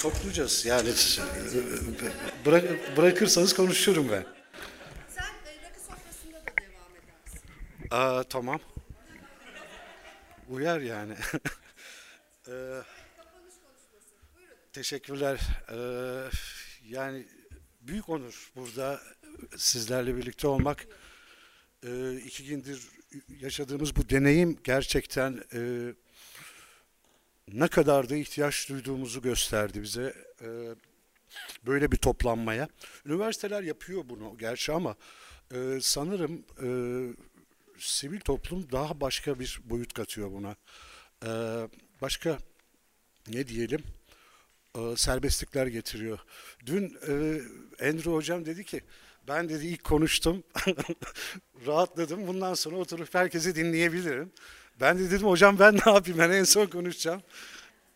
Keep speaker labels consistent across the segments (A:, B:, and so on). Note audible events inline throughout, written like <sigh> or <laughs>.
A: Toplayacağız yani bırak, bırakırsanız konuşurum ben.
B: Sen e, rakı sofrasında da devam edersin.
A: Aa, tamam. Uyar yani. <laughs> Ee, teşekkürler. Ee, yani büyük onur burada sizlerle birlikte olmak. Ee, iki gündür yaşadığımız bu deneyim gerçekten e, ne kadar da ihtiyaç duyduğumuzu gösterdi bize. Ee, böyle bir toplanmaya. Üniversiteler yapıyor bunu gerçi ama e, sanırım e, sivil toplum daha başka bir boyut katıyor buna. Ee, başka ne diyelim? Ee, serbestlikler getiriyor. Dün e, Andrew hocam dedi ki ben dedi ilk konuştum <laughs> rahatladım bundan sonra oturup herkesi dinleyebilirim. Ben de dedim hocam ben ne yapayım ben en son konuşacağım.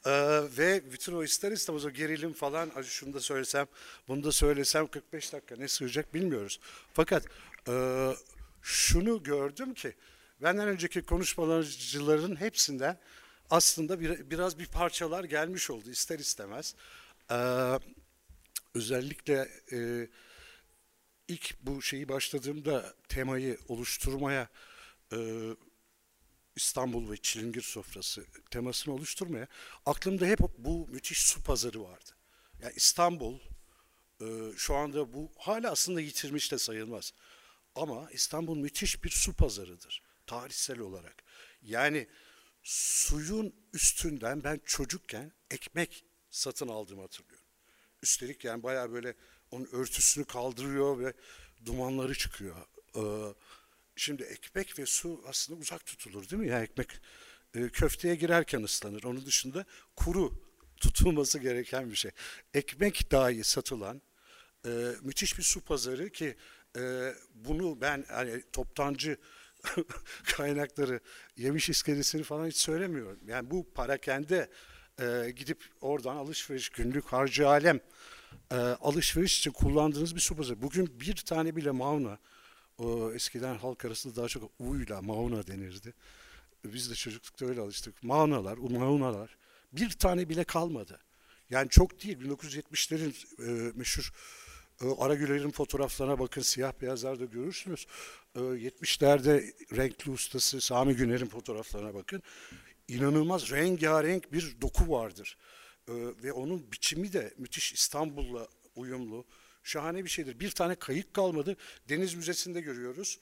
A: Ee, ve bütün o ister istemez o gerilim falan "Ay şunu da söylesem bunu da söylesem 45 dakika ne sığacak bilmiyoruz. Fakat e, şunu gördüm ki benden önceki konuşmacıların hepsinden aslında bir, biraz bir parçalar gelmiş oldu ister istemez. Ee, özellikle e, ilk bu şeyi başladığımda temayı oluşturmaya e, İstanbul ve Çilingir sofrası temasını oluşturmaya aklımda hep bu müthiş su pazarı vardı. Yani İstanbul e, şu anda bu hala aslında yitirmiş de sayılmaz. Ama İstanbul müthiş bir su pazarıdır tarihsel olarak. Yani suyun üstünden ben çocukken ekmek satın aldığımı hatırlıyorum. Üstelik yani bayağı böyle onun örtüsünü kaldırıyor ve dumanları çıkıyor. Ee, şimdi ekmek ve su aslında uzak tutulur değil mi? Yani ekmek e, köfteye girerken ıslanır. Onun dışında kuru tutulması gereken bir şey. Ekmek dahi satılan e, müthiş bir su pazarı ki e, bunu ben hani toptancı <laughs> kaynakları yemiş iskelesini falan hiç söylemiyorum. Yani bu parakende e, gidip oradan alışveriş günlük harcı alem e, alışveriş için kullandığınız bir su pazarı. Bugün bir tane bile mauna o eskiden halk arasında daha çok uyla mauna denirdi. Biz de çocuklukta öyle alıştık. Maunalar, maunalar bir tane bile kalmadı. Yani çok değil. 1970'lerin e, meşhur e, Aragüler'in fotoğraflarına bakın siyah beyazlarda görürsünüz. E, 70'lerde renkli ustası Sami Güner'in fotoğraflarına bakın. İnanılmaz rengarenk bir doku vardır. E, ve onun biçimi de müthiş İstanbul'la uyumlu. Şahane bir şeydir. Bir tane kayık kalmadı. Deniz Müzesi'nde görüyoruz.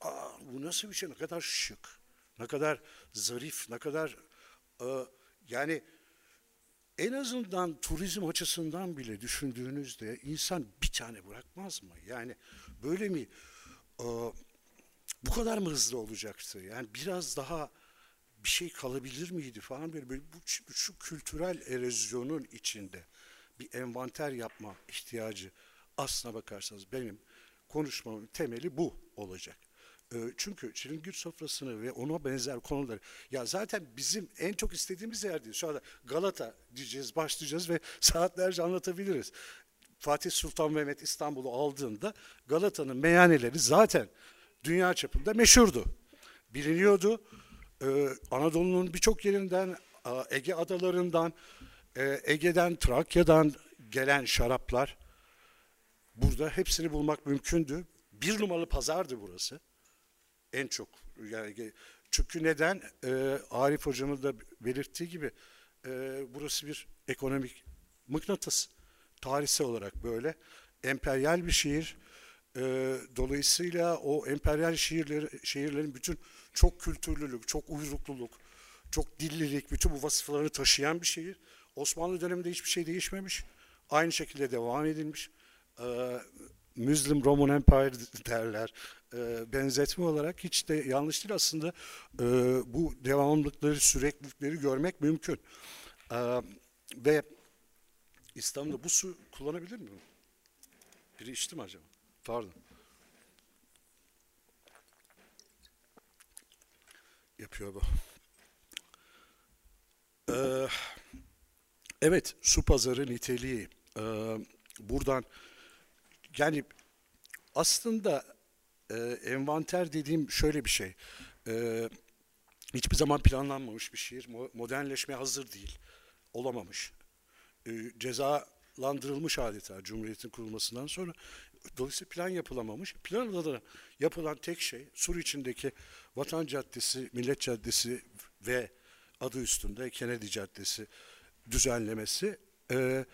A: Aa, bu nasıl bir şey? Ne kadar şık, ne kadar zarif, ne kadar e, yani en azından turizm açısından bile düşündüğünüzde insan bir tane bırakmaz mı? Yani böyle mi e, bu kadar mı hızlı olacaktı? Yani biraz daha bir şey kalabilir miydi falan böyle, böyle bu, şu, kültürel erozyonun içinde bir envanter yapma ihtiyacı aslına bakarsanız benim konuşmamın temeli bu olacak. E, Çünkü çilingir sofrasını ve ona benzer konuları ya zaten bizim en çok istediğimiz yer değil. Şu anda Galata diyeceğiz, başlayacağız ve <laughs> saatlerce anlatabiliriz. Fatih Sultan Mehmet İstanbul'u aldığında Galata'nın meyhaneleri zaten dünya çapında meşhurdu. Biliniyordu. Ee, Anadolu'nun birçok yerinden, Ege adalarından, e, Ege'den, Trakya'dan gelen şaraplar burada hepsini bulmak mümkündü. Bir numaralı pazardı burası. En çok. Yani, çünkü neden? Ee, Arif hocamın da belirttiği gibi e, burası bir ekonomik mıknatıs. Tarihsel olarak böyle. Emperyal bir şehir. E, dolayısıyla o emperyal şehirleri, şehirlerin bütün çok kültürlülük, çok uyrukluluk, çok dillilik, bütün bu vasıflarını taşıyan bir şehir. Osmanlı döneminde hiçbir şey değişmemiş. Aynı şekilde devam edilmiş. E, Muslim Roman Empire <laughs> derler. E, benzetme olarak hiç de yanlış değil aslında. E, bu devamlılıkları, süreklilikleri görmek mümkün. E, ve İstanbul'da bu su kullanabilir mi? Biri içti mi acaba? Pardon. Yapıyor bu. Ee, evet, su pazarı niteliği. Ee, buradan yani aslında e, envanter dediğim şöyle bir şey. E, hiçbir zaman planlanmamış bir şehir. Modernleşmeye hazır değil. Olamamış. E, cezalandırılmış adeta Cumhuriyet'in kurulmasından sonra. Dolayısıyla plan yapılamamış. Planda da yapılan tek şey sur içindeki Vatan Caddesi, Millet Caddesi ve adı üstünde Kennedy Caddesi düzenlemesi e,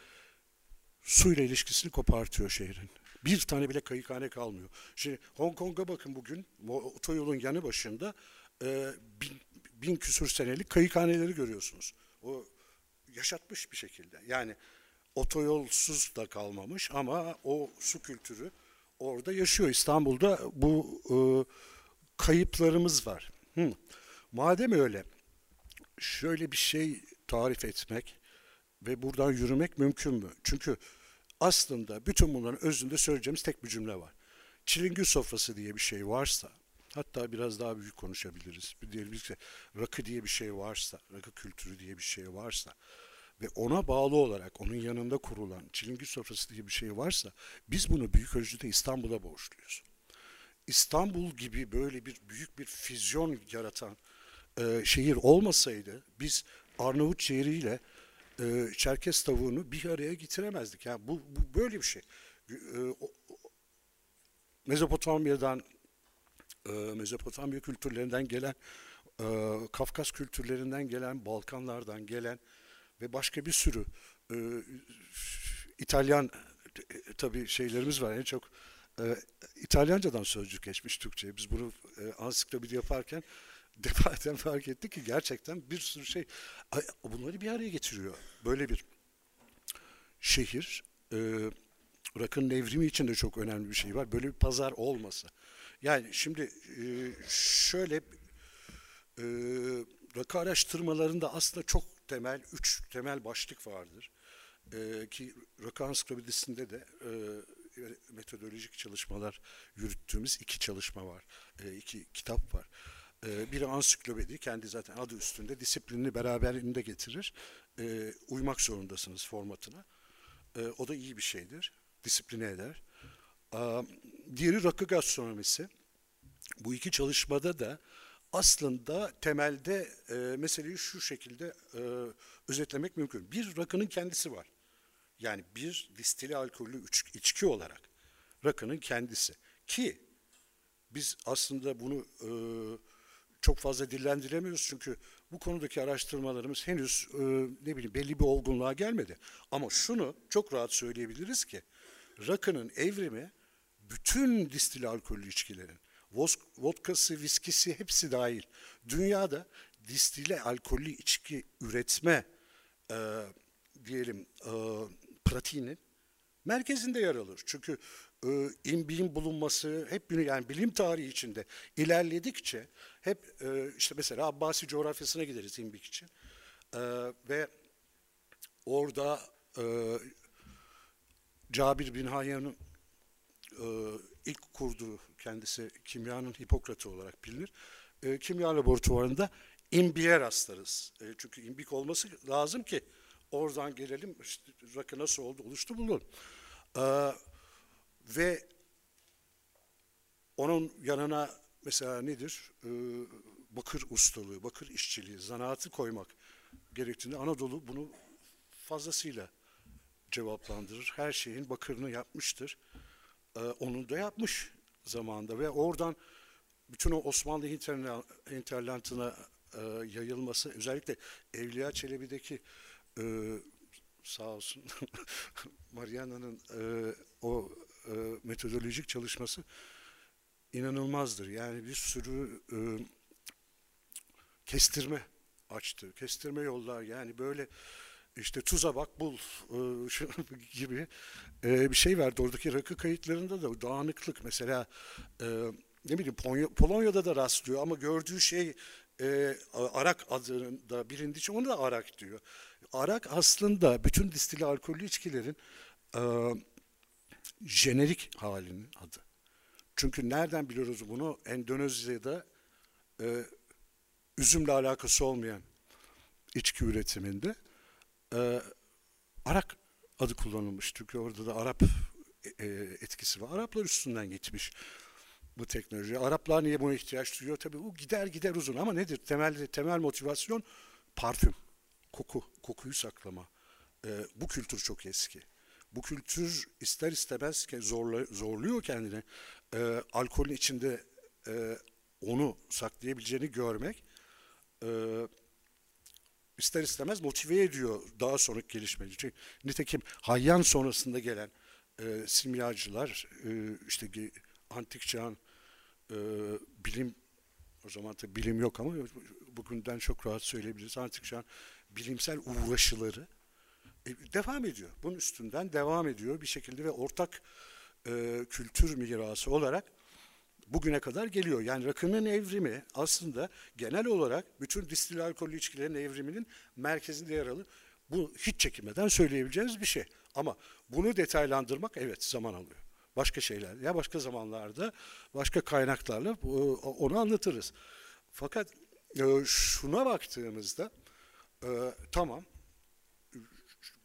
A: suyla ilişkisini kopartıyor şehrin. Bir tane bile kayıkhane kalmıyor. Şimdi Hong Kong'a bakın bugün otoyolun yanı başında e, bin, bin küsür senelik kayıkhaneleri görüyorsunuz. O yaşatmış bir şekilde. Yani otoyolsuz da kalmamış ama o su kültürü orada yaşıyor. İstanbul'da bu e, kayıplarımız var. Hı. Madem öyle şöyle bir şey tarif etmek ve buradan yürümek mümkün mü? Çünkü aslında bütün bunların özünde söyleyeceğimiz tek bir cümle var. Çilingir sofrası diye bir şey varsa, hatta biraz daha büyük konuşabiliriz. Bir diyelim ki rakı diye bir şey varsa, rakı kültürü diye bir şey varsa ve ona bağlı olarak onun yanında kurulan çilingir sofrası diye bir şey varsa biz bunu büyük ölçüde İstanbul'a borçluyuz. İstanbul gibi böyle bir büyük bir füzyon yaratan e, şehir olmasaydı biz Arnavut şehriyle e, Çerkes tavuğunu bir araya getiremezdik. Yani bu, bu böyle bir şey. E, o, Mezopotamya'dan e, Mezopotamya kültürlerinden gelen e, Kafkas kültürlerinden gelen Balkanlardan gelen ve başka bir sürü e, İtalyan e, tabii şeylerimiz var en çok e, İtalyancadan sözcük geçmiş Türkçe'ye. Biz bunu e, ansiklopedi yaparken <laughs> defaten fark ettik ki gerçekten bir sürü şey bunları bir araya getiriyor. Böyle bir şehir e, rakın evrimi için de çok önemli bir şey var. Böyle bir pazar olmasa. Yani şimdi e, şöyle e, rakı araştırmalarında aslında çok temel, üç temel başlık vardır. E, ki rakı ansiklopedisinde de e, metodolojik çalışmalar yürüttüğümüz iki çalışma var. E, iki kitap var. E, biri ansiklopedi, kendi zaten adı üstünde disiplinini beraberinde getirir. E, uymak zorundasınız formatına. E, o da iyi bir şeydir. Disipline eder. E, diğeri rakı gastronomisi. Bu iki çalışmada da aslında temelde e, meseleyi şu şekilde e, özetlemek mümkün. Bir rakının kendisi var. Yani bir distili alkollü içki olarak rakının kendisi. Ki biz aslında bunu e, çok fazla dillendiremiyoruz çünkü bu konudaki araştırmalarımız henüz e, ne bileyim belli bir olgunluğa gelmedi. Ama şunu çok rahat söyleyebiliriz ki rakının evrimi bütün distil alkollü içkilerin vodkası, viskisi hepsi dahil. Dünyada distile alkollü içki üretme e, diyelim e, pratiğinin merkezinde yer alır. Çünkü e, bulunması hep yani bilim tarihi içinde ilerledikçe hep e, işte mesela Abbasi coğrafyasına gideriz imbik için e, ve orada e, Cabir bin Hayyan'ın e, ilk kurduğu kendisi kimyanın Hipokratı olarak bilinir. E, kimya laboratuvarında imbiğe rastlarız. E, çünkü imbik olması lazım ki oradan gelelim işte, rakı nasıl oldu oluştu bulun. Ee, ve onun yanına mesela nedir? Ee, bakır ustalığı, bakır işçiliği, zanaatı koymak gerektiğinde Anadolu bunu fazlasıyla cevaplandırır. Her şeyin bakırını yapmıştır. Ee, onu da yapmış zamanında ve oradan bütün o Osmanlı interlantına e, yayılması özellikle Evliya Çelebi'deki e, sağ olsun <laughs> Mariana'nın e, o e, metodolojik çalışması inanılmazdır. Yani bir sürü e, kestirme açtı. Kestirme yollar yani böyle işte tuza bak bul e, <laughs> gibi e, bir şey verdi. Oradaki rakı kayıtlarında da dağınıklık mesela e, ne bileyim Polonya'da da rastlıyor ama gördüğü şey e, arak adında bilindiği için onu da arak diyor. Arak aslında bütün distili alkollü içkilerin e, jenerik halinin adı. Çünkü nereden biliyoruz bunu? Endonezya'da e, üzümle alakası olmayan içki üretiminde e, Arak adı kullanılmış. Çünkü orada da Arap e, etkisi var. Araplar üstünden gitmiş bu teknoloji. Araplar niye buna ihtiyaç duyuyor? Tabii bu gider gider uzun ama nedir? Temel temel motivasyon parfüm, koku, kokuyu saklama. E, bu kültür çok eski. Bu kültür ister istemez zorla, zorluyor kendini. E, alkolün içinde e, onu saklayabileceğini görmek e, ister istemez motive ediyor daha sonraki gelişmeyi. Çünkü nitekim Hayyan sonrasında gelen e, simyacılar, e, işte antik çağın e, bilim, o zaman tabii bilim yok ama bugünden çok rahat söyleyebiliriz. Antik çağın bilimsel uğraşıları e, devam ediyor. Bunun üstünden devam ediyor bir şekilde ve ortak e, kültür mirası olarak bugüne kadar geliyor. Yani rakının evrimi aslında genel olarak bütün distil alkollü içkilerin evriminin merkezinde yer alır. Bu hiç çekinmeden söyleyebileceğimiz bir şey. Ama bunu detaylandırmak evet zaman alıyor. Başka şeyler ya başka zamanlarda başka kaynaklarla bu- onu anlatırız. Fakat e, şuna baktığımızda e, tamam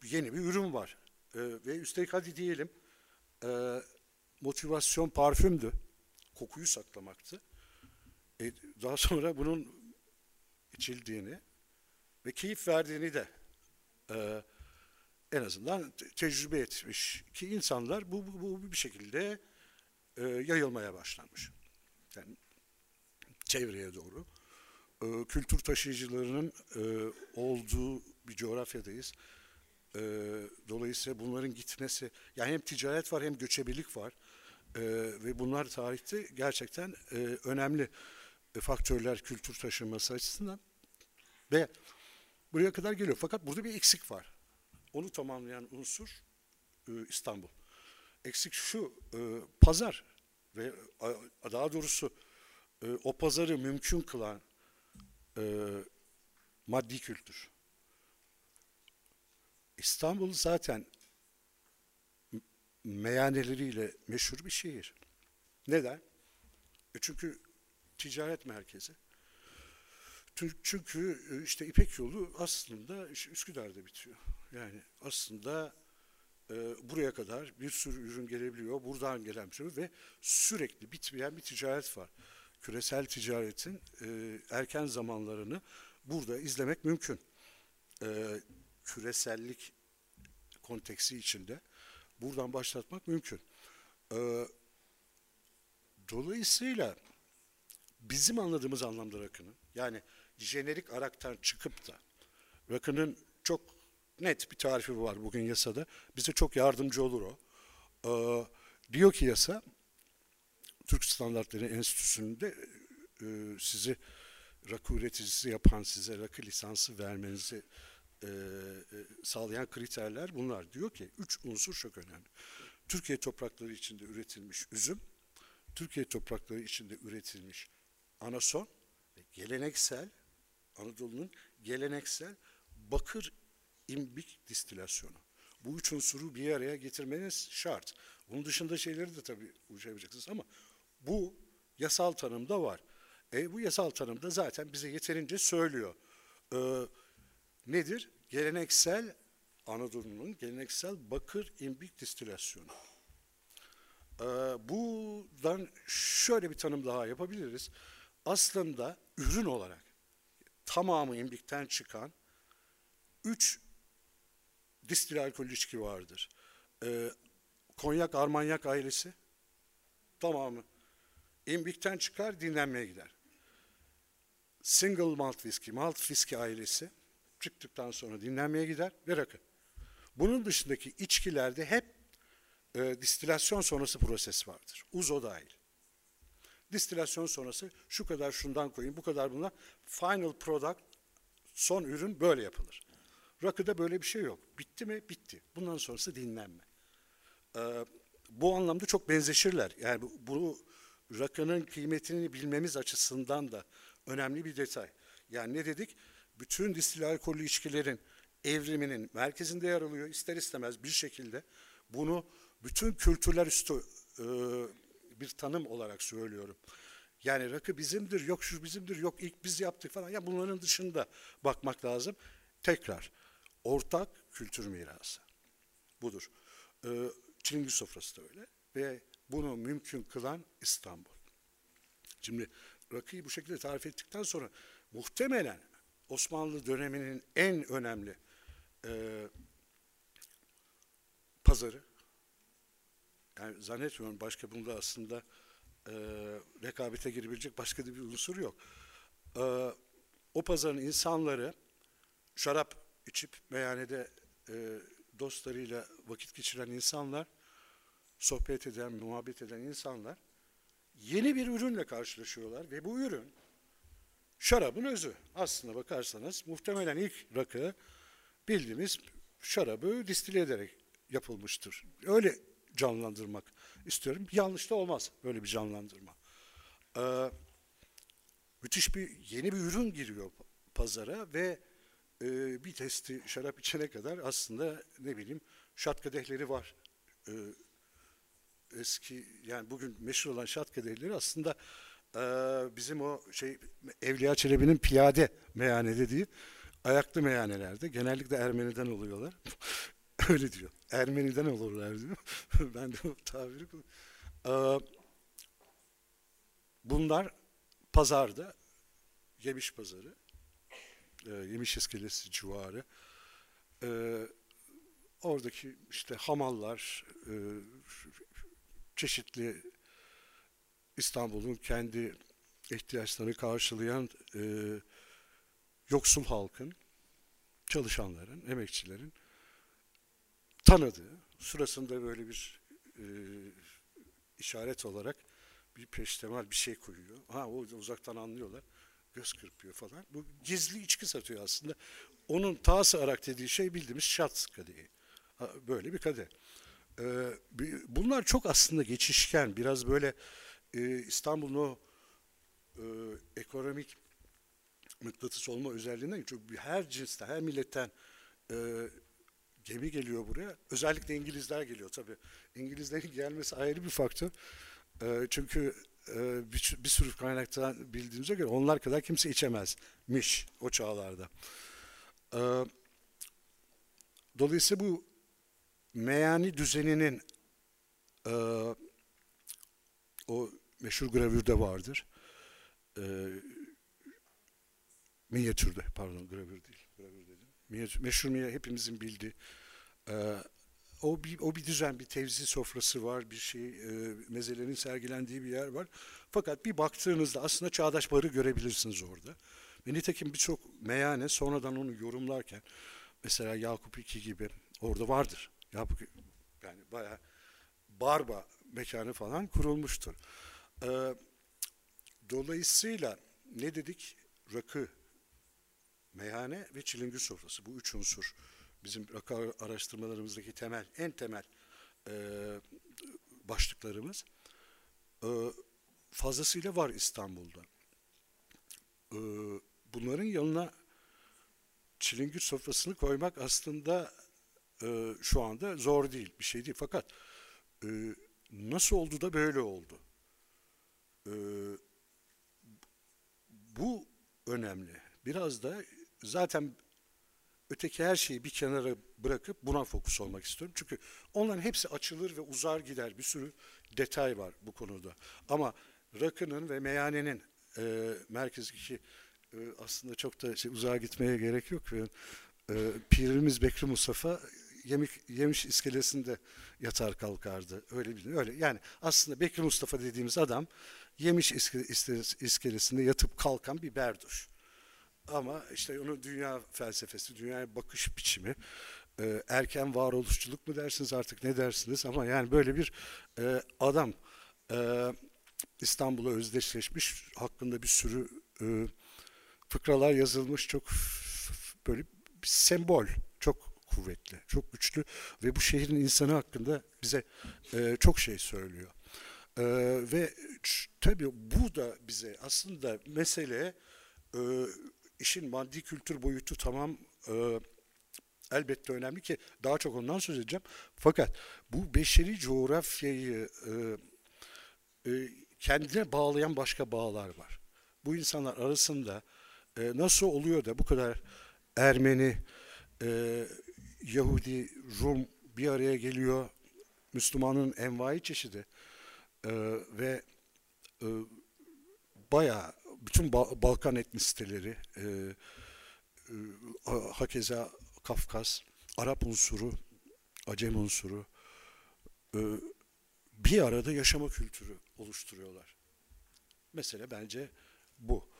A: yeni bir ürün var. E, ve üstelik hadi diyelim e, motivasyon parfümdü kokuyu saklamaktı. E, daha sonra bunun içildiğini ve keyif verdiğini de e, en azından te- tecrübe etmiş ki insanlar bu, bu, bu bir şekilde e, yayılmaya başlanmış. Yani çevreye doğru. E, kültür taşıyıcılarının e, olduğu bir coğrafyadayız. E, dolayısıyla bunların gitmesi, yani hem ticaret var hem göçebelik var. Ee, ve bunlar tarihte gerçekten e, önemli e, faktörler kültür taşınması açısından ve buraya kadar geliyor. Fakat burada bir eksik var. Onu tamamlayan unsur e, İstanbul. Eksik şu, e, pazar ve a- daha doğrusu e, o pazarı mümkün kılan e, maddi kültür. İstanbul zaten meyhaneleriyle meşhur bir şehir. Neden? E çünkü ticaret merkezi. Çünkü e, işte İpek yolu aslında Üsküdar'da bitiyor. Yani aslında e, buraya kadar bir sürü ürün gelebiliyor. Buradan gelen bir sürü ve sürekli bitmeyen bir ticaret var. Küresel ticaretin e, erken zamanlarını burada izlemek mümkün. E, küresellik konteksi içinde buradan başlatmak mümkün. Ee, dolayısıyla bizim anladığımız anlamda rakının yani jenerik araktan çıkıp da rakının çok net bir tarifi var bugün yasada. Bize çok yardımcı olur o. Ee, diyor ki yasa Türk Standartları Enstitüsü'nde e, sizi rakı üreticisi yapan size rakı lisansı vermenizi e, e, sağlayan kriterler bunlar. Diyor ki üç unsur çok önemli. Türkiye toprakları içinde üretilmiş üzüm, Türkiye toprakları içinde üretilmiş anason ve geleneksel Anadolu'nun geleneksel bakır imbik distilasyonu. Bu üç unsuru bir araya getirmeniz şart. Bunun dışında şeyleri de tabii uçayacaksınız ama bu yasal tanımda var. E, bu yasal tanımda zaten bize yeterince söylüyor. Ee, nedir? Geleneksel Anadolu'nun geleneksel bakır imbik distilasyonu. Ee, buradan şöyle bir tanım daha yapabiliriz. Aslında ürün olarak tamamı imbikten çıkan üç distil alkollü içki vardır. Ee, konyak Armanyak ailesi tamamı imbikten çıkar dinlenmeye gider. Single malt whisky, malt whisky ailesi çıktıktan sonra dinlenmeye gider ve rakı. Bunun dışındaki içkilerde hep e, distilasyon sonrası proses vardır. Uzo dahil. Distilasyon sonrası şu kadar şundan koyayım, bu kadar bundan. Final product, son ürün böyle yapılır. Rakıda böyle bir şey yok. Bitti mi? Bitti. Bundan sonrası dinlenme. Ee, bu anlamda çok benzeşirler. Yani bu, bu rakının kıymetini bilmemiz açısından da önemli bir detay. Yani ne dedik? Bütün distil alkollü içkilerin evriminin merkezinde yer alıyor. İster istemez bir şekilde bunu bütün kültürler üstü e, bir tanım olarak söylüyorum. Yani rakı bizimdir, yok şu bizimdir, yok ilk biz yaptık falan. Ya bunların dışında bakmak lazım. Tekrar ortak kültür mirası. Budur. Ee, Çilingir sofrası da öyle ve bunu mümkün kılan İstanbul. Şimdi rakıyı bu şekilde tarif ettikten sonra muhtemelen Osmanlı döneminin en önemli e, pazarı yani zannetmiyorum başka bunda aslında e, rekabete girebilecek başka bir unsur yok. E, o pazarın insanları şarap içip meyhanede e, dostlarıyla vakit geçiren insanlar, sohbet eden, muhabbet eden insanlar yeni bir ürünle karşılaşıyorlar ve bu ürün şarabın özü. Aslına bakarsanız muhtemelen ilk rakı bildiğimiz şarabı distile ederek yapılmıştır. Öyle canlandırmak istiyorum. Yanlış da olmaz böyle bir canlandırma. Ee, müthiş bir yeni bir ürün giriyor pazara ve e, bir testi şarap içene kadar aslında ne bileyim şat kadehleri var. E, eski yani bugün meşhur olan şat kadehleri aslında e, bizim o şey Evliya Çelebi'nin piyade meyhane dediği ayaklı meyhanelerde genellikle Ermeni'den oluyorlar. <laughs> Öyle diyor. Ermeni'den olurlar diyor. <laughs> ben de o tabiri kullanıyorum. Bunlar pazarda, Yemiş Pazarı, e, Yemiş İskelesi civarı. E, oradaki işte hamallar, e, çeşitli İstanbul'un kendi ihtiyaçlarını karşılayan e, yoksul halkın, çalışanların, emekçilerin tanıdığı, sırasında böyle bir e, işaret olarak bir peştemal bir şey koyuyor. Ha o uzaktan anlıyorlar. Göz kırpıyor falan. Bu gizli içki satıyor aslında. Onun tası arak dediği şey bildiğimiz şat kadehi. Böyle bir kadeh. Ee, bunlar çok aslında geçişken. Biraz böyle e, İstanbul'un o e, ekonomik mıknatıs olma özelliğinden çünkü her cinsten, her milletten e, gemi geliyor buraya. Özellikle İngilizler geliyor tabii. İngilizlerin <laughs> gelmesi ayrı bir faktör. E, çünkü e, bir, bir sürü kaynaktan bildiğimize göre onlar kadar kimse içemezmiş o çağlarda. E, dolayısıyla bu meyani düzeninin e, o meşhur gravürde vardır. E, minyatürde, pardon gravür değil, gravür dedim. Minyatür, meşhur minyatür, hepimizin bildiği. E, o bir, o bir düzen, bir tevzi sofrası var, bir şey, e, mezelerin sergilendiği bir yer var. Fakat bir baktığınızda aslında çağdaş barı görebilirsiniz orada. Ve nitekim birçok meyhane sonradan onu yorumlarken, mesela Yakup II gibi orada vardır. Yakup yani bayağı barba mekanı falan kurulmuştur. Ee, dolayısıyla ne dedik? Rakı, meyhane ve çilingir sofrası. Bu üç unsur bizim rakı araştırmalarımızdaki temel, en temel e, başlıklarımız. E, fazlasıyla var İstanbul'da. E, bunların yanına çilingir sofrasını koymak aslında e, şu anda zor değil, bir şey değil. Fakat e, nasıl oldu da böyle oldu? E, bu önemli. Biraz da zaten öteki her şeyi bir kenara bırakıp buna fokus olmak istiyorum. Çünkü onların hepsi açılır ve uzar gider. Bir sürü detay var bu konuda. Ama rakının ve meyhanenin e, merkezdeki e, aslında çok da şey, uzağa gitmeye gerek yok. E, Pirimiz Bekri Mustafa yemek yemiş iskelesinde yatar kalkardı. Öyle bir öyle. Yani aslında Bekri Mustafa dediğimiz adam yemiş iskele, iskele- iskelesinde yatıp kalkan bir berduş. Ama işte onun dünya felsefesi, dünyaya bakış biçimi, e, erken varoluşçuluk mu dersiniz artık ne dersiniz ama yani böyle bir e, adam e, İstanbul'a özdeşleşmiş, hakkında bir sürü e, fıkralar yazılmış, çok böyle bir sembol, kuvvetli, çok güçlü ve bu şehrin insanı hakkında bize e, çok şey söylüyor. E, ve tabii bu da bize aslında mesele e, işin maddi kültür boyutu tamam e, elbette önemli ki daha çok ondan söz edeceğim. Fakat bu beşeri coğrafyayı e, e, kendine bağlayan başka bağlar var. Bu insanlar arasında e, nasıl oluyor da bu kadar Ermeni, e, Yahudi, Rum bir araya geliyor, Müslümanın envai çeşidi e, ve e, bayağı bütün Ba- Balkan etnisiteleri, e, e, ha- hakeza Kafkas, Arap unsuru, Acem unsuru e, bir arada yaşama kültürü oluşturuyorlar. Mesele bence bu.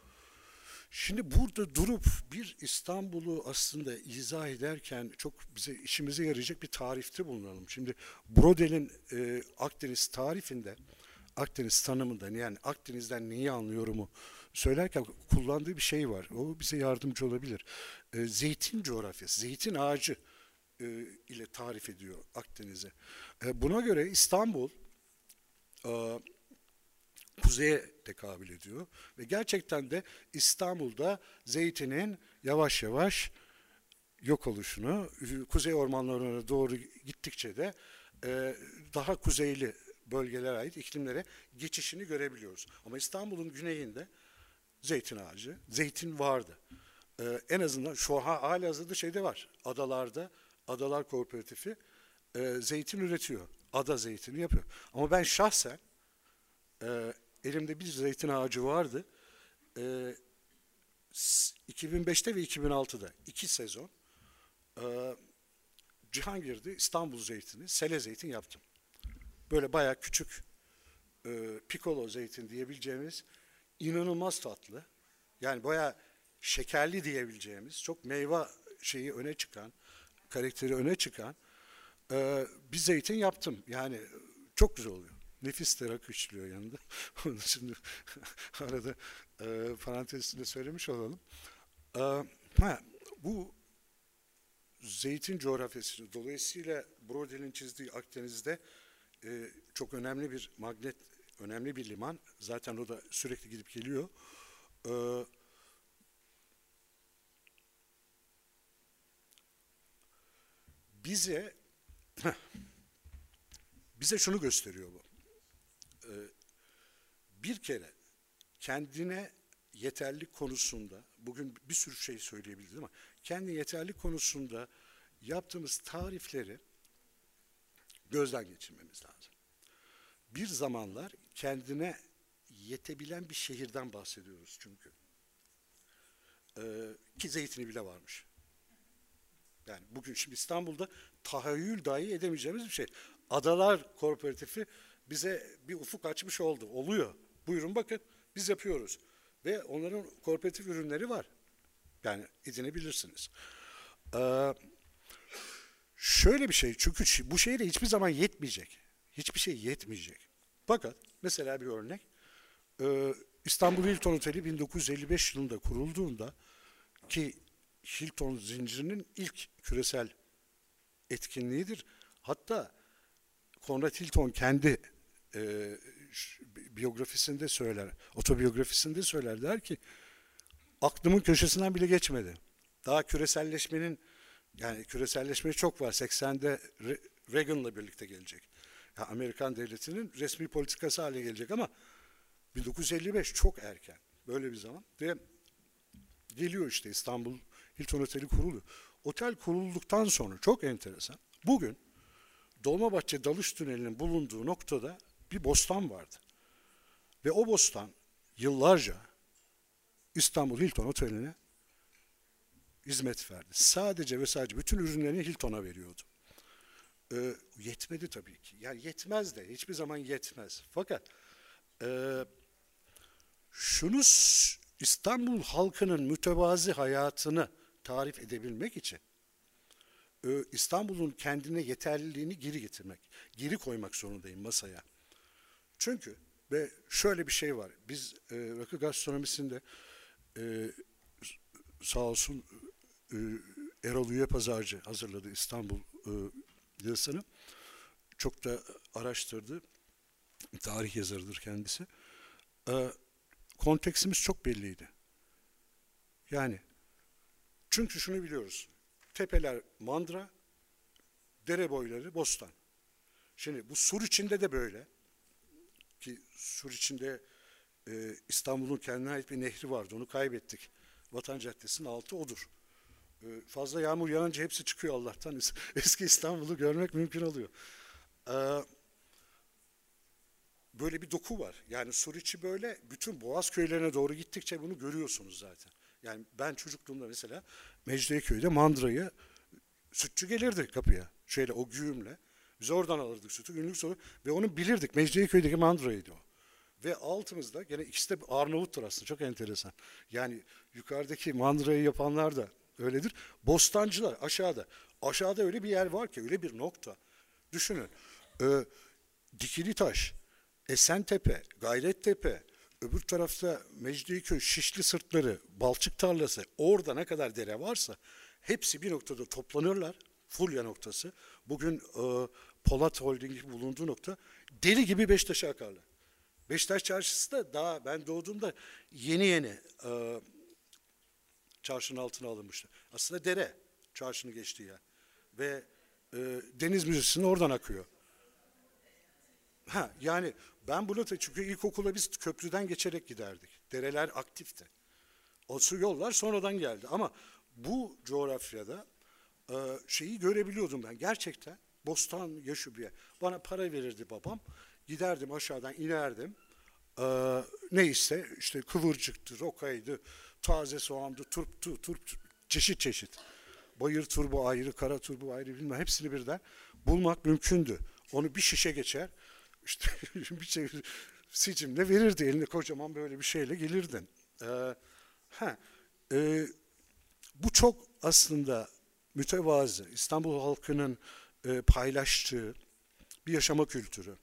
A: Şimdi burada durup bir İstanbul'u aslında izah ederken çok bize işimize yarayacak bir tarifte bulunalım. Şimdi Brodel'in e, Akdeniz tarifinde, Akdeniz tanımında yani Akdeniz'den neyi anlıyorumu söylerken kullandığı bir şey var. O bize yardımcı olabilir. E, zeytin coğrafyası, zeytin ağacı e, ile tarif ediyor Akdeniz'i. E, buna göre İstanbul e, kuzeye tekabül ediyor ve gerçekten de İstanbul'da zeytinin yavaş yavaş yok oluşunu, kuzey ormanlarına doğru gittikçe de e, daha kuzeyli bölgelere ait iklimlere geçişini görebiliyoruz. Ama İstanbul'un güneyinde zeytin ağacı, zeytin vardı. E, en azından şu ha, hali hazırda şeyde var. Adalarda, Adalar Kooperatifi e, zeytin üretiyor. Ada zeytini yapıyor. Ama ben şahsen e, elimde bir zeytin ağacı vardı. E, s- 2005'te ve 2006'da iki sezon e, Cihangir'de İstanbul zeytini, sele zeytin yaptım. Böyle bayağı küçük e, pikolo zeytin diyebileceğimiz inanılmaz tatlı. Yani bayağı şekerli diyebileceğimiz, çok meyve şeyi öne çıkan, karakteri öne çıkan e, bir zeytin yaptım. Yani çok güzel oluyor. Nefis de rakı içiliyor yanında. <laughs> Onu şimdi <laughs> arada e, parantez içinde söylemiş olalım. E, ha, bu zeytin coğrafyası dolayısıyla Brodel'in çizdiği Akdeniz'de e, çok önemli bir magnet, önemli bir liman. Zaten o da sürekli gidip geliyor. E, bize <laughs> bize şunu gösteriyor bu. Bir kere kendine yeterlik konusunda bugün bir sürü şey söyleyebiliriz ama kendi yeterlik konusunda yaptığımız tarifleri gözden geçirmemiz lazım. Bir zamanlar kendine yetebilen bir şehirden bahsediyoruz çünkü. Ee, ki zeytini bile varmış. Yani bugün şimdi İstanbul'da tahayyül dahi edemeyeceğimiz bir şey. Adalar Kooperatifi bize bir ufuk açmış oldu. Oluyor. Buyurun bakın biz yapıyoruz. Ve onların kooperatif ürünleri var. Yani edinebilirsiniz. Ee, şöyle bir şey çünkü bu şehre hiçbir zaman yetmeyecek. Hiçbir şey yetmeyecek. Fakat mesela bir örnek. Ee, İstanbul Hilton Oteli 1955 yılında kurulduğunda ki Hilton zincirinin ilk küresel etkinliğidir. Hatta Konrad Hilton kendi e, biyografisinde söyler, otobiyografisinde söyler der ki aklımın köşesinden bile geçmedi. Daha küreselleşmenin yani küreselleşme çok var. 80'de Re- Reagan'la birlikte gelecek. Ya Amerikan devletinin resmi politikası haline gelecek ama 1955 çok erken. Böyle bir zaman ve geliyor işte İstanbul Hilton Oteli kuruluyor. otel kurulduktan sonra çok enteresan. Bugün Dolmabahçe Dalış Tüneli'nin bulunduğu noktada bir bostan vardı. Ve o bostan yıllarca İstanbul Hilton Oteli'ne hizmet verdi. Sadece ve sadece bütün ürünlerini Hilton'a veriyordu. Ee, yetmedi tabii ki. Yani yetmez de hiçbir zaman yetmez. Fakat e, şunu İstanbul halkının mütevazi hayatını tarif edebilmek için e, İstanbul'un kendine yeterliliğini geri getirmek, geri koymak zorundayım masaya. Çünkü ve şöyle bir şey var. Biz e, rakı gastronomisinde e, sağ olsun e, Erol Üye Pazarcı hazırladı İstanbul e, yazısını. Çok da araştırdı. Tarih yazarıdır kendisi. E, konteksimiz çok belliydi. Yani çünkü şunu biliyoruz. Tepeler mandıra, dere boyları bostan. Şimdi bu sur içinde de böyle. Ki sur içinde e, İstanbul'un kendine ait bir nehri vardı. Onu kaybettik. Vatan Caddesi'nin altı odur. E, fazla yağmur yağınca hepsi çıkıyor Allah'tan. Es- Eski İstanbul'u görmek mümkün oluyor. E, böyle bir doku var. Yani sur içi böyle bütün Boğaz köylerine doğru gittikçe bunu görüyorsunuz zaten. Yani ben çocukluğumda mesela Mecidiyeköy'de mandırayı sütçü gelirdi kapıya. Şöyle o güğümle. Biz oradan alırdık sütü günlük sonra ve onu bilirdik. Mecidiyeköy'deki mandıraydı o. Ve altımızda gene ikisi de Arnavuttur aslında çok enteresan. Yani yukarıdaki mandırayı yapanlar da öyledir. Bostancılar aşağıda. Aşağıda öyle bir yer var ki öyle bir nokta. Düşünün. Ee, Dikili Taş, Esentepe, Gayrettepe, öbür tarafta Mecidiyeköy, Şişli Sırtları, Balçık Tarlası, orada ne kadar dere varsa hepsi bir noktada toplanırlar. Fulya noktası. Bugün e, Polat Holding'in bulunduğu nokta deli gibi Beşiktaş'a akarlar. Beşiktaş çarşısı da daha ben doğduğumda yeni yeni e, çarşının altına alınmıştı. Aslında dere çarşının geçtiği yer. Ve e, deniz müzesinin oradan akıyor. Ha, yani ben bunu da çünkü ilkokula biz köprüden geçerek giderdik. Dereler aktifti. O su yollar sonradan geldi ama bu coğrafyada e, şeyi görebiliyordum ben gerçekten. Bostan yer. Bana para verirdi babam. Giderdim aşağıdan inerdim. E, neyse işte kıvırcıktı, rokaydı, taze soğandı, turptu, turp, çeşit çeşit. Bayır turbu ayrı, kara turbu ayrı bilmem hepsini birden bulmak mümkündü. Onu bir şişe geçer, işte <laughs> bir şey sicimle verirdi eline kocaman böyle bir şeyle gelirdin. Ee, ha, e, bu çok aslında mütevazı İstanbul halkının e, paylaştığı bir yaşama kültürü.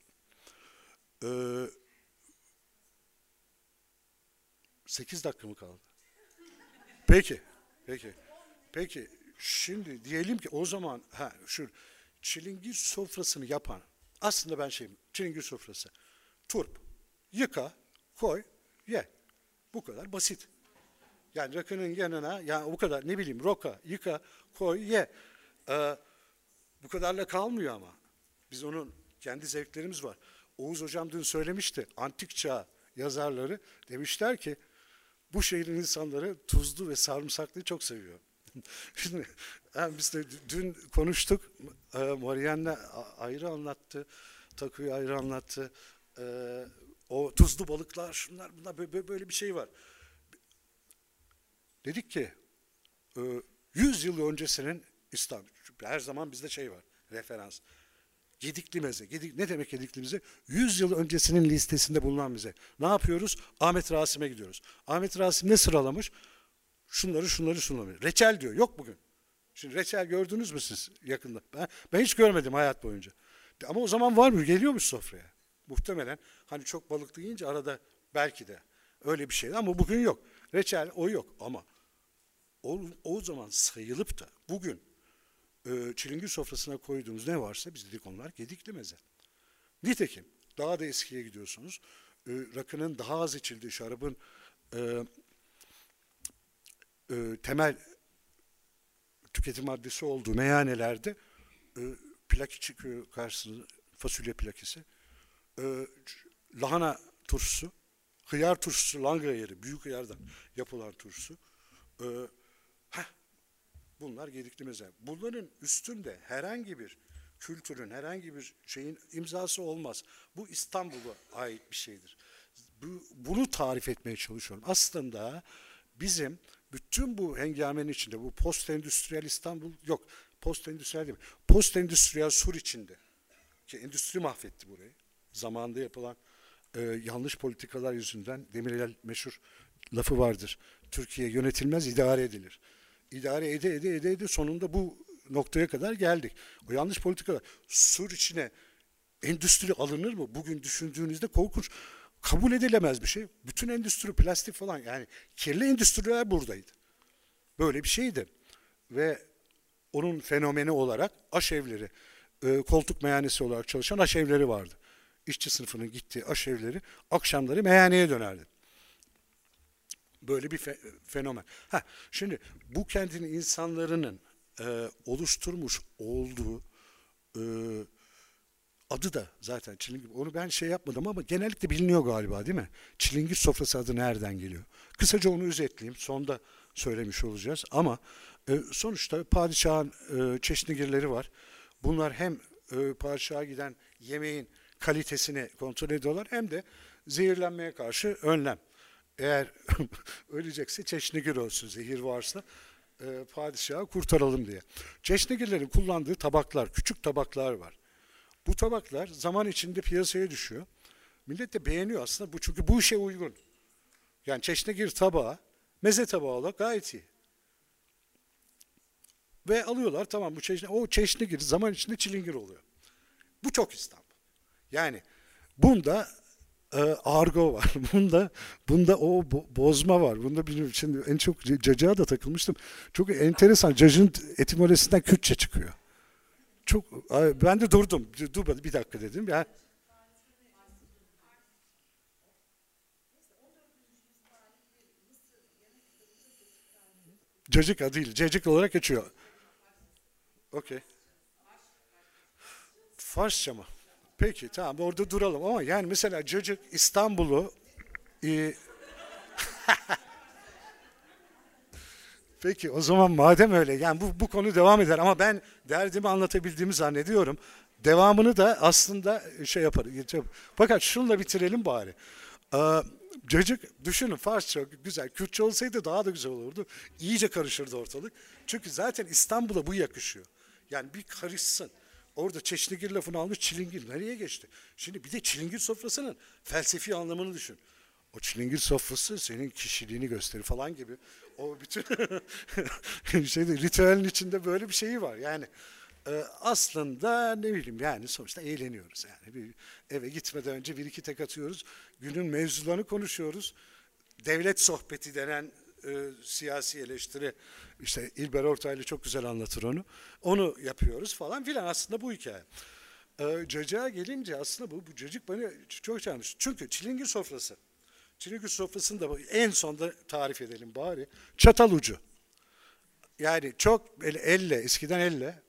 A: Ee, 8 dakika mı kaldı? Peki, peki. Peki, şimdi diyelim ki o zaman ha şu çilingir sofrasını yapan aslında ben şeyim çilingir sofrası. Turp, yıka, koy, ye. Bu kadar basit. Yani rakının yanına yani bu kadar ne bileyim roka, yıka, koy, ye. Ee, bu kadarla kalmıyor ama. Biz onun kendi zevklerimiz var. Oğuz hocam dün söylemişti. Antik çağ yazarları demişler ki bu şehrin insanları tuzlu ve sarımsaklıyı çok seviyor. <laughs> Şimdi yani biz de dün konuştuk. E, Marianne ayrı anlattı. Takuyu ayrı anlattı. E, o tuzlu balıklar şunlar bunlar böyle, böyle bir şey var. Dedik ki e, 100 yıl öncesinin İstanbul. Her zaman bizde şey var. Referans. Gedikli meze. Gedik, ne demek Gedikli meze? 100 yıl öncesinin listesinde bulunan meze. Ne yapıyoruz? Ahmet Rasim'e gidiyoruz. Ahmet Rasim ne sıralamış? Şunları şunları şunları. Reçel diyor. Yok bugün. Şimdi reçel gördünüz mü siz yakında? Ben, ben hiç görmedim hayat boyunca. Ama o zaman var mı? Geliyormuş sofraya. Muhtemelen hani çok balıklı yiyince arada belki de öyle bir şeydi ama bugün yok. Reçel o yok ama o, o zaman sayılıp da bugün e, çilingir sofrasına koyduğumuz ne varsa biz dedik onlar gedikli meze. Nitekim daha da eskiye gidiyorsunuz. E, rakının daha az içildiği şarabın e, e, temel tüketim maddesi olduğu meyhanelerde e, plaki çıkıyor karşısına fasulye plakisi. E, lahana turşusu, hıyar turşusu, langa yeri, büyük hıyardan yapılan turşusu. E, Bunlar mezar. Bunların üstünde herhangi bir kültürün, herhangi bir şeyin imzası olmaz. Bu İstanbul'a ait bir şeydir. Bu, bunu tarif etmeye çalışıyorum. Aslında bizim bütün bu hengamenin içinde, bu post endüstriyel İstanbul yok, post endüstriyel değil? Post endüstriyel sur içinde ki endüstri mahvetti burayı. Zamanında yapılan e, yanlış politikalar yüzünden Demirel meşhur lafı vardır. Türkiye yönetilmez, idare edilir. İdare ede ede ede ede sonunda bu noktaya kadar geldik. O yanlış politikalar sur içine endüstri alınır mı? Bugün düşündüğünüzde korkunç. Kabul edilemez bir şey. Bütün endüstri plastik falan yani kirli endüstriler buradaydı. Böyle bir şeydi. Ve onun fenomeni olarak aşevleri, e, koltuk meyhanesi olarak çalışan aşevleri vardı. İşçi sınıfının gittiği aşevleri akşamları meyhaneye dönerdi. Böyle bir fe- fenomen. Ha, şimdi bu kentin insanların e, oluşturmuş olduğu e, adı da zaten çilingir. Onu ben şey yapmadım ama genellikle biliniyor galiba değil mi? Çilingir sofrası adı nereden geliyor? Kısaca onu özetleyeyim. Sonda söylemiş olacağız. Ama e, sonuçta padişahın e, çeşnigirleri var. Bunlar hem e, padişaha giden yemeğin kalitesini kontrol ediyorlar hem de zehirlenmeye karşı önlem. Eğer <laughs> ölecekse çeşnigir olsun zehir varsa e, padişahı kurtaralım diye. Çeşnigirlerin kullandığı tabaklar, küçük tabaklar var. Bu tabaklar zaman içinde piyasaya düşüyor. Millet de beğeniyor aslında bu çünkü bu işe uygun. Yani çeşnigir tabağı, meze tabağı olarak gayet iyi. Ve alıyorlar tamam bu çeşni, o çeşnigir zaman içinde çilingir oluyor. Bu çok İstanbul. Yani bunda argo var. <laughs> Bunda bunda o bo- bozma var. Bunda bilmiyorum şimdi en çok cacığa da takılmıştım. Çok enteresan. Cacın etimolojisinden Kürtçe çıkıyor. Çok ben de durdum. Dur bir dakika dedim. Ya Cacık değil. Cacık olarak geçiyor. Okey. Farsça mı? Peki tamam orada duralım ama yani mesela Cacık İstanbul'u e, <laughs> Peki o zaman madem öyle yani bu, bu konu devam eder ama ben derdimi anlatabildiğimi zannediyorum. Devamını da aslında şey yaparız. Fakat şunla bitirelim bari. Ee, Cacık düşünün Farsça güzel. Kürtçe olsaydı daha da güzel olurdu. İyice karışırdı ortalık. Çünkü zaten İstanbul'a bu yakışıyor. Yani bir karışsın. Orada çeşnigir lafını almış çilingir. Nereye geçti? Şimdi bir de çilingir sofrasının felsefi anlamını düşün. O çilingir sofrası senin kişiliğini gösterir falan gibi. O bütün <laughs> şeyde ritüelin içinde böyle bir şeyi var. Yani e, aslında ne bileyim yani sonuçta eğleniyoruz yani. Bir, eve gitmeden önce bir iki tek atıyoruz. Günün mevzularını konuşuyoruz. Devlet sohbeti denen e, siyasi eleştiri işte İlber Ortaylı çok güzel anlatır onu. Onu yapıyoruz falan filan aslında bu hikaye. E, cacığa gelince aslında bu, bu cacık bana çok çarpmış. Çünkü çilingir sofrası. Çilingir sofrasını da en sonda tarif edelim bari. Çatal ucu. Yani çok elle, eskiden elle,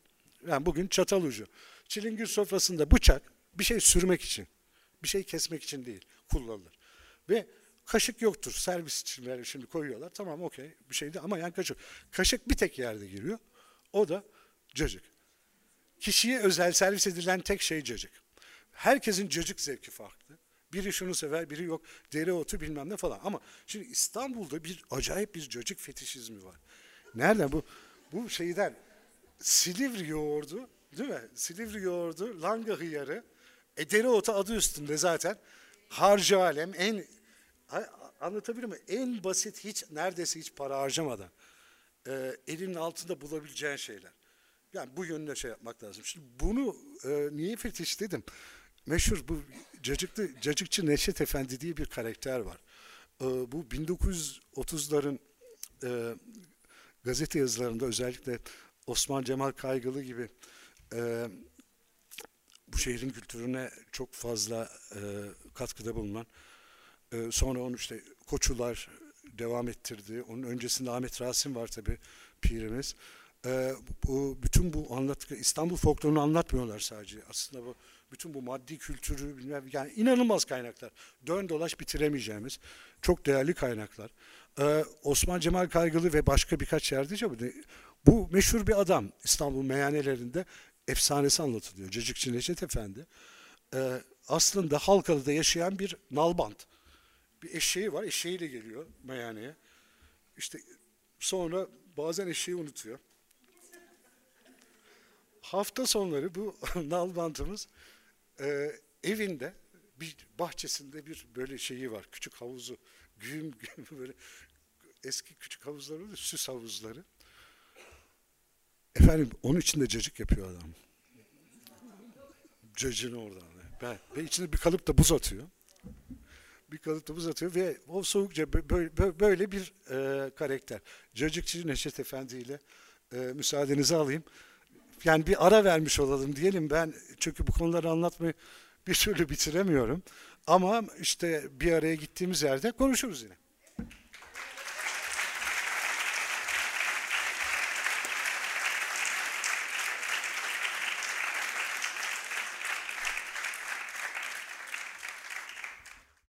A: yani bugün çatal ucu. Çilingir sofrasında bıçak bir şey sürmek için, bir şey kesmek için değil kullanılır. Ve kaşık yoktur. Servis için yani şimdi koyuyorlar. Tamam okey bir şeydi ama yani kaşık. Kaşık bir tek yerde giriyor. O da cacık. Kişiye özel servis edilen tek şey cacık. Herkesin cacık zevki farklı. Biri şunu sever, biri yok. Dereotu bilmem ne falan. Ama şimdi İstanbul'da bir acayip bir cacık fetişizmi var. Nereden bu? Bu şeyden Silivri yoğurdu, değil mi? Silivri yoğurdu, langa hıyarı. E dereotu adı üstünde zaten. Harcı alem en anlatabilir miyim? En basit hiç neredeyse hiç para harcamadan e, elinin altında bulabileceğin şeyler. Yani bu yönde şey yapmak lazım. Şimdi bunu e, niye fetiş dedim? Meşhur bu cacıklı, cacıkçı Neşet Efendi diye bir karakter var. E, bu 1930'ların e, gazete yazılarında özellikle Osman Cemal Kaygılı gibi e, bu şehrin kültürüne çok fazla e, katkıda bulunan e, sonra onu işte Koçular devam ettirdi. Onun öncesinde Ahmet Rasim var tabi pirimiz. E, bu, bütün bu anlattığı İstanbul folklorunu anlatmıyorlar sadece. Aslında bu bütün bu maddi kültürü bilmem yani inanılmaz kaynaklar. Dön dolaş bitiremeyeceğimiz çok değerli kaynaklar. Ee, Osman Cemal Kaygılı ve başka birkaç yerde Bu meşhur bir adam İstanbul meyhanelerinde efsanesi anlatılıyor. Cacıkçı Neşet Efendi. Ee, aslında Halkalı'da yaşayan bir nalbant. Bir eşeği var. Eşeğiyle geliyor meyhaneye. İşte sonra bazen eşeği unutuyor. Hafta sonları bu <laughs> nalbantımız e, evinde bir bahçesinde bir böyle şeyi var. Küçük havuzu. Güğüm <laughs> güğüm böyle eski küçük havuzları olur, ya, süs havuzları. Efendim onun içinde cacık yapıyor adam. Cacını oradan. Ben, ve içine bir kalıp da buz atıyor. Bir buz atıyor ve o soğukça bö- bö- bö- böyle bir e, karakter. Cacıkçı Neşet Efendi ile e, müsaadenizi alayım. Yani bir ara vermiş olalım diyelim. Ben çünkü bu konuları anlatmayı bir türlü bitiremiyorum. Ama işte bir araya gittiğimiz yerde konuşuruz yine.